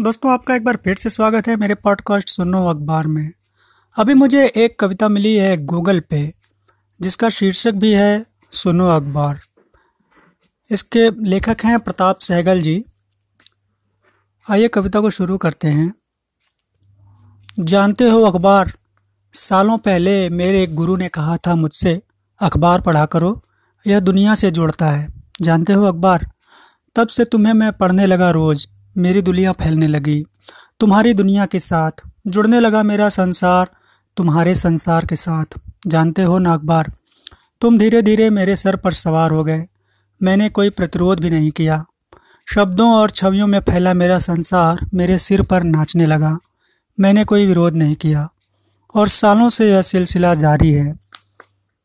दोस्तों, आपका एक बार फिर से स्वागत है मेरे पॉडकास्ट सुनो अखबार में। अभी मुझे एक कविता मिली है गूगल पे, जिसका शीर्षक भी है सुनो अखबार। इसके लेखक हैं प्रताप सहगल जी। आइए कविता को शुरू करते हैं। जानते हो अखबार, सालों पहले मेरे एक गुरु ने कहा था मुझसे, अखबार पढ़ा करो, यह दुनिया से जोड़ता है। जानते हो अखबार, तब से तुम्हें मैं पढ़ने लगा रोज़। मेरी दुनिया फैलने लगी। तुम्हारी दुनिया के साथ जुड़ने लगा मेरा संसार, तुम्हारे संसार के साथ। जानते हो ना अखबार तुम धीरे धीरे मेरे सर पर सवार हो गए। मैंने कोई प्रतिरोध भी नहीं किया। शब्दों और छवियों में फैला मेरा संसार मेरे सिर पर नाचने लगा। मैंने कोई विरोध नहीं किया। और सालों से यह सिलसिला जारी है।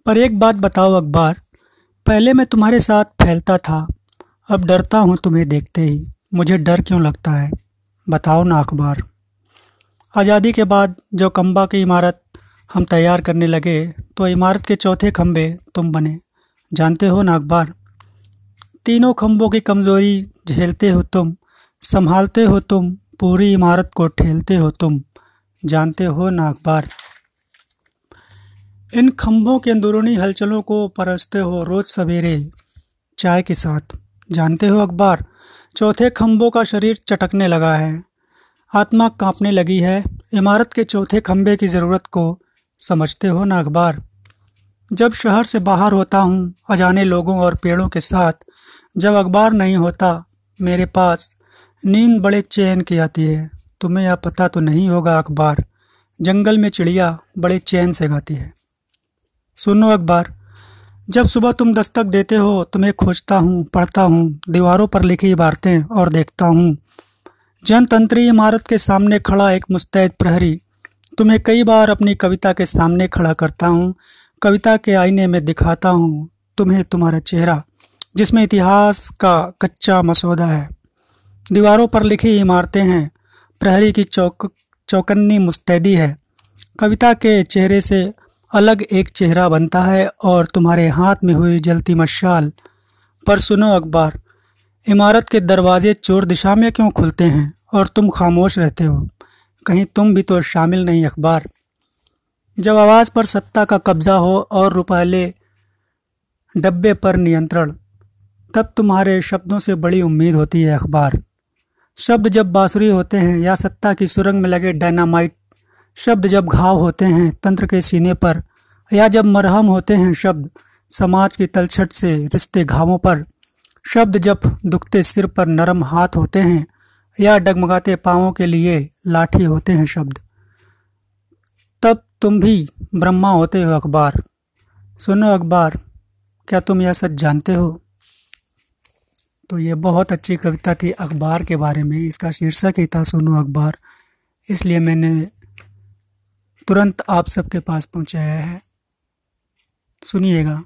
पर एक बात बताओ अखबार पहले मैं तुम्हारे साथ फैलता था, अब डरता हूँ तुम्हें देखते ही। मुझे डर क्यों लगता है? बताओ ना अखबार। आज़ादी के बाद जो कम्बा की इमारत हम तैयार करने लगे तो इमारत के चौथे खम्बे तुम बने। जानते हो ना अखबार? तीनों खम्भों की कमज़ोरी झेलते हो तुम, संभालते हो तुम, पूरी इमारत को ठेलते हो तुम। जानते हो ना अखबार? इन खम्भों के अंदरूनी हलचलों को परसते हो रोज़ सवेरे चाय के साथ। जानते हो अखबार? चौथे खम्भों का शरीर चटकने लगा है। आत्मा कांपने लगी है। इमारत के चौथे खंभे की ज़रूरत को समझते हो ना अखबार? जब शहर से बाहर होता हूँ, अजाने लोगों और पेड़ों के साथ, जब अखबार नहीं होता मेरे पास, नींद बड़े चैन की आती है। तुम्हें यह पता तो नहीं होगा अखबार, जंगल में चिड़िया बड़े चैन से गाती है। सुनो अखबार जब सुबह तुम दस्तक देते हो, तुम्हें खोजता हूँ, पढ़ता हूँ, दीवारों पर लिखी इबारतें और देखता हूँ। जनतंत्री इमारत के सामने खड़ा एक मुस्तैद प्रहरी। तुम्हें कई बार अपनी कविता के सामने खड़ा करता हूँ, कविता के आईने में दिखाता हूँ, तुम्हें तुम्हारा चेहरा, जिसमें इतिहास का कच्चा मसौदा है। दीवारों पर लिखी इमारतें हैं, प्रहरी की चौक, चौकन्नी मुस्तैदी है। कविता के चेहरे से अलग एक चेहरा बनता है और तुम्हारे हाथ में हुई जलती मशाल। पर सुनो अखबार, इमारत के दरवाजे चोर दिशा में क्यों खुलते हैं और तुम खामोश रहते हो? कहीं तुम भी तो शामिल नहीं, अखबार। जब आवाज़ पर सत्ता का कब्जा हो और रुपये डब्बे पर नियंत्रण, तब तुम्हारे शब्दों से बड़ी उम्मीद होती है, अखबार। शब्द जब बांसुरी होते हैं या सत्ता की सुरंग में लगे डायनामाइट शब्द जब घाव होते हैं तंत्र के सीने पर, या जब मरहम होते हैं शब्द, समाज की तलछट से रिश्ते घावों पर, शब्द जब दुखते सिर पर नरम हाथ होते हैं, या डगमगाते पाँवों के लिए लाठी होते हैं शब्द, तब तुम भी ब्रह्मा होते हो अखबार। सुनो अखबार, क्या तुम यह सच जानते हो? तो ये बहुत अच्छी कविता थी अखबार के बारे में, इसका शीर्षक ही था, सुनो अखबार। इसलिए मैंने तुरंत आप सबके पास पहुँचाया है। सुनिएगा।